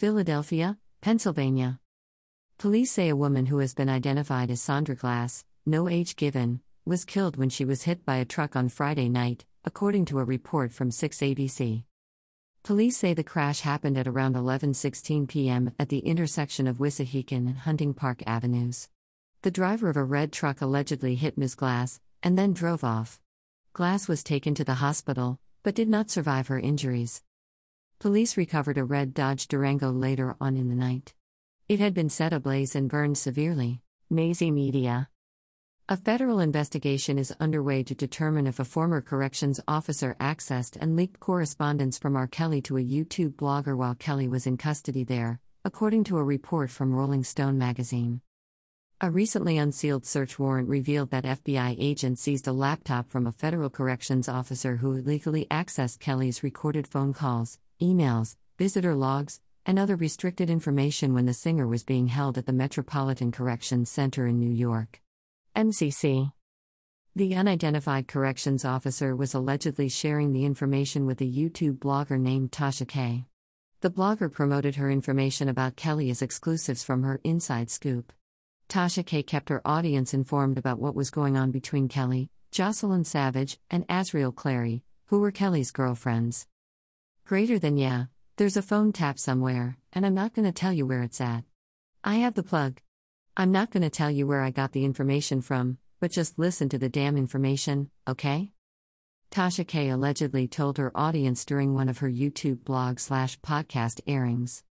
Philadelphia, Pennsylvania. Police say a woman who has been identified as Sandra Glass, no age given, was killed when she was hit by a truck on Friday night, according to a report from 6ABC. Police say the crash happened at around 11:16 p.m. at the intersection of Wissahickon and Hunting Park Avenues. The driver of a red truck allegedly hit Ms. Glass and then drove off. Glass was taken to the hospital, but did not survive her injuries. Police recovered a red Dodge Durango later on in the night. It had been set ablaze and burned severely. Mazy Media. A federal investigation is underway to determine if a former corrections officer accessed and leaked correspondence from R. Kelly to a YouTube blogger while Kelly was in custody there, according to a report from Rolling Stone magazine. A recently unsealed search warrant revealed that FBI agents seized a laptop from a federal corrections officer who illegally accessed Kelly's recorded phone calls, emails, visitor logs, and other restricted information when the singer was being held at the Metropolitan Corrections Center in New York. MCC. The unidentified corrections officer was allegedly sharing the information with a YouTube blogger named Tasha K. The blogger promoted her information about Kelly as exclusives from her Inside Scoop. Tasha K kept her audience informed about what was going on between Kelly, Jocelyn Savage, and Azriel Clary, who were Kelly's girlfriends. Greater than yeah, there's a phone tap somewhere, and I'm not to tell you where it's at. I have the plug. I'm not to tell you where I got the information from, but just listen to the damn information, okay? Tasha K allegedly told her audience during one of her YouTube blog slash podcast airings.